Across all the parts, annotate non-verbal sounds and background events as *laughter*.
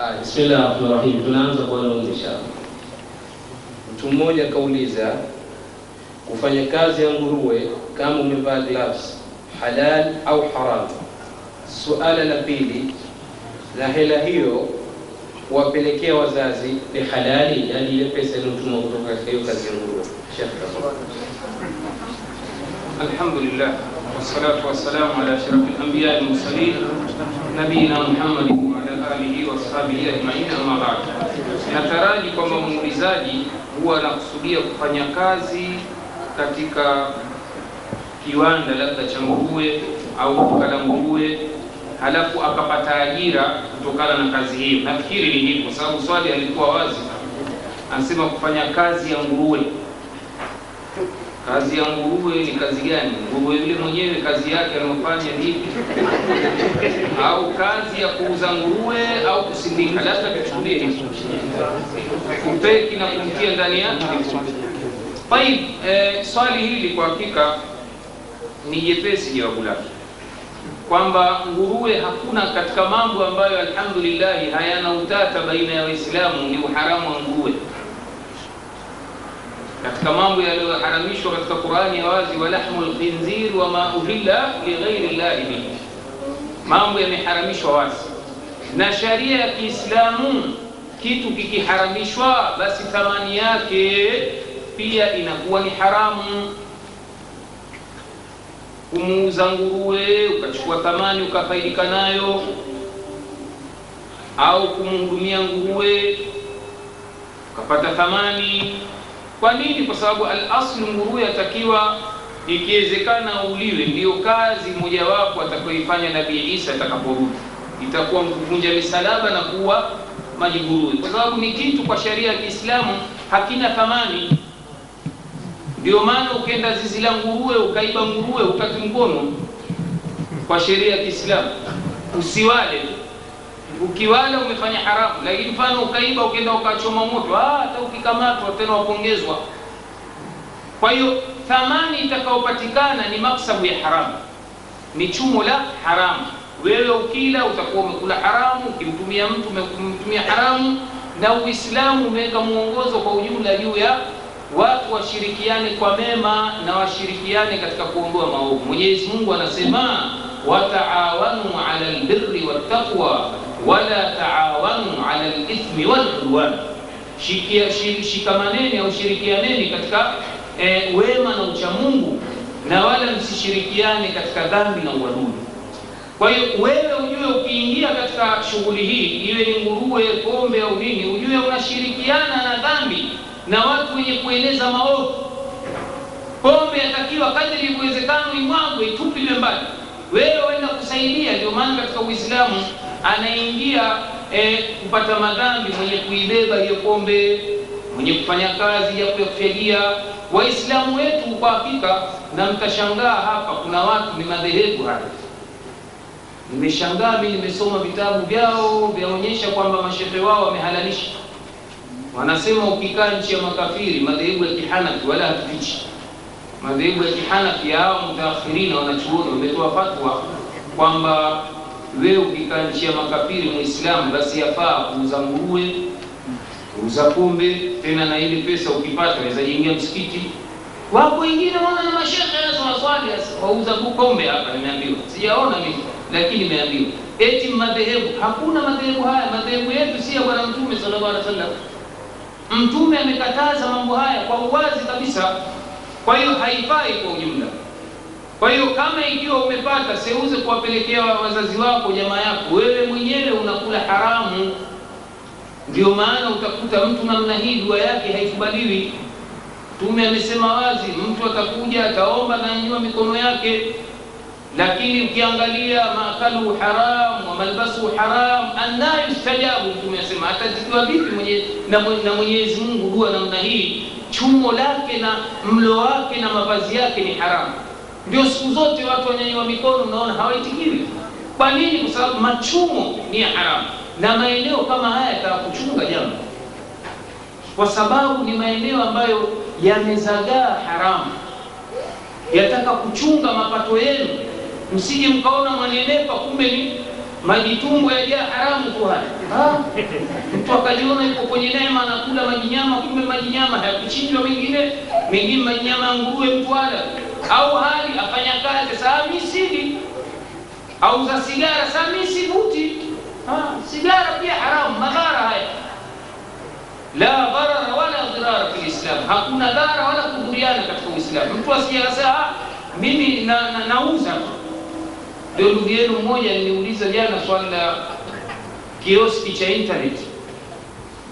Ah, Bismillah rahmani rahim, tunaanza kwa leo inshallah. Mtu mmoja kauliza kufanya kazi ya nguruwe kama umevaa gloves halal au haram? Suala la pili, na hela hiyo kuwapelekea wazazi ni halali, yani ile pesa inayotumwa kutoka katika hiyo kazi ya nguruwe. Alhamdulillah wassalatu wassalamu ala ashrafil anbiya wal mursalin nabiyina Muhammad wa ala alihi washabihi ajma'in amma ba'd. Nataraji kwamba muulizaji huwa anakusudia kufanya kazi katika kiwanda labda cha nguruwe au duka la nguruwe, halafu akapata ajira kutokana na kazi hiyo. Nafikiri ni hivyo, kwa sababu swali alikuwa wazi, anasema kufanya kazi ya nguruwe kazi ya nguruwe ni kazi gani? Nguruwe yule mwenyewe kazi yake anayofanya hivi *laughs* au kazi ya kuuza nguruwe au kusindika? Labda tuchukulie hizo kupeki na kumtia ndani yake. Taib, eh, swali hili kwa hakika ni jepesi jawabu lake kwamba nguruwe hakuna katika mambo ambayo alhamdulillahi hayana utata baina ya Waislamu ni uharamu wa nguruwe katika mambo yaliyoharamishwa katika Qur'ani ya wazi, wa lahmul khinzir wa ma uhilla li llahi bihi, mambo yameharamishwa wazi na sharia ya Kiislamu. Kitu kikiharamishwa, basi thamani yake pia inakuwa ni haramu. Kumuuza nguruwe ukachukua thamani ukafaidika nayo, au kumhudumia nguruwe ukapata thamani kwa nini? Kwa sababu al-aslu nguruwe atakiwa ikiwezekana uliwe. Ndiyo kazi mojawapo atakayoifanya Nabii Isa atakaporudi, itakuwa kuvunja misalaba na kuwa maji nguruwe, kwa sababu ni kitu kwa sharia ya Kiislamu hakina thamani. Ndio maana ukienda zizi la nguruwe ukaiba nguruwe ukati mkono, kwa sheria ya Kiislamu usiwale ukiwala umefanya haramu, lakini mfano ukaiba ukienda ukachoma moto, hata ukikamatwa tena wapongezwa. Kwa hiyo thamani itakayopatikana ni maksabu ya haramu, ni chumo la haramu. Wewe ukila utakuwa umekula haramu, ukimtumia mtu umemtumia haramu, na Uislamu umeweka mwongozo kwa ujumla juu ya watu washirikiane kwa mema na washirikiane katika kuondoa maovu. Mwenyezi Mungu anasema wataawanu ala lbiri wattaqwa wala taawanu ala lithmi waludwan, shikamaneni au shirikianeni katika e, wema na uchamungu na wala msishirikiane katika dhambi na uadui. Kwa hiyo wewe ujue, ukiingia katika shughuli hii, iwe ni nguruwe, pombe au nini, ujue unashirikiana na dhambi na watu wenye kueneza maovu. Pombe yatakiwa kadri iwezekano imwagwe, itupiliwe mbali wewe wenda kusaidia. Ndio maana katika Uislamu anaingia e, kupata madhambi mwenye kuibeba hiyo pombe, mwenye kufanya kazi ya kuyafyagia. Waislamu wetu kwa hakika, na mtashangaa hapa, kuna watu ni madhehebu haya. Nimeshangaa mimi, nimesoma vitabu vyao vyaonyesha kwamba mashehe wao wamehalalisha, wanasema ukikaa nchi ya makafiri, madhehebu ya Kihanafi wala hatufichi madhehebu ya Kihanafi hao mutaakhirina wanachuoni wametoa fatwa kwamba wewe ukikaa nchi ya makafiri Muislamu, basi yafaa kuuza nguruwe, kuuza pombe, tena na ile pesa ukipata waweza jingia msikiti. Wako wengine wana na mashehe anasema swali wauza pombe hapa, nimeambiwa sijaona mimi, lakini nimeambiwa eti madhehebu. Hakuna madhehebu haya, madhehebu yetu si ya Bwana Mtume sallallahu alaihi wasallam. Mtume amekataza mambo haya kwa uwazi kabisa. Kwa hiyo haifai kwa ujumla. Kwa hiyo kama ikiwa umepata seuze kuwapelekea wazazi wako, jamaa yako, wewe mwenyewe unakula haramu. Ndio maana utakuta mtu namna hii dua yake haikubaliwi. Mtume amesema wazi, mtu atakuja ataomba nanyua mikono yake, lakini ukiangalia maakaluhu haram wa malbasuhu haram, anna yustajabu. Mtume asema atajibiwa vipi mwenye, na Mwenyezi Mungu dua namna hii chumo lake na mlo wake na mavazi yake ni haramu. Ndio siku zote watu wanyanyua mikono, naona hawaitikiwi. Kwa nini? Kwa sababu machumo ni ya haramu, na maeneo kama haya yataka kuchunga jambo, kwa sababu ni maeneo ambayo yamezagaa haramu, yataka kuchunga mapato yenu, msije mkaona mwanenepa, kumbe ni majitumbo yajaa haramu tu haya. Mtu akajiona yuko kwenye neema anakula majinyama kumbe majinyama hayakuchinjwa mengine. Mengine majinyama ya nguruwe mtu ala au hali afanya kazi saa misili auza sigara saa mi sivuti Ah, sigara pia haramu madhara haya. La dharara wala dhirara fi lislam hakuna dhara wala kudhuriana katika uislamu. Mtu asijasema "Ah, mimi na, na, nauza. Ndio ndugu yenu mmoja niliuliza jana swali la kioski cha intaneti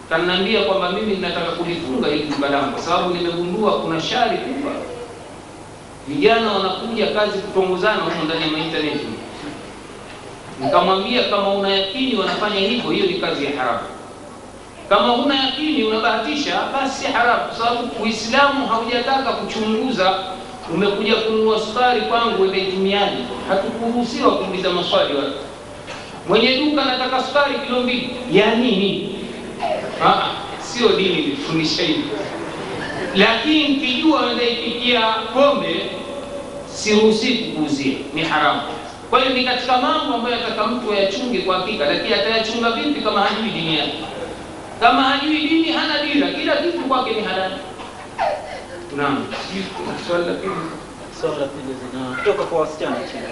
kanaambia kwamba mimi ninataka kulifunga hili duka langu kwa sababu nimegundua kuna shari kubwa vijana wanakuja kazi kutongozana huko ndani ya maintaneti nikamwambia kama una yakini wanafanya hivyo hiyo ni kazi ya haramu. Kama huna yakini unabahatisha basi si haramu kwa sababu uislamu haujataka kuchunguza. Umekuja kununua sukari kwangu umeitumiaje hatukuruhusiwa kuuliza maswali watu mwenye duka anataka sukari kilo mbili. Ya nini? Ah, sio dini ilifundisha hivi lakini kijua anaipikia pombe siruhusi kuuzia, ni haramu. Kwa hiyo ni katika mambo ambayo ataka mtu ayachunge kwa hakika lakini atayachunga vipi kama hajui dini yake? Kama hajui dini hana dira. Kila kitu kwake ni halali. Naam. Swali la pili. Swali la pili zinatoka kwa wasichana chini.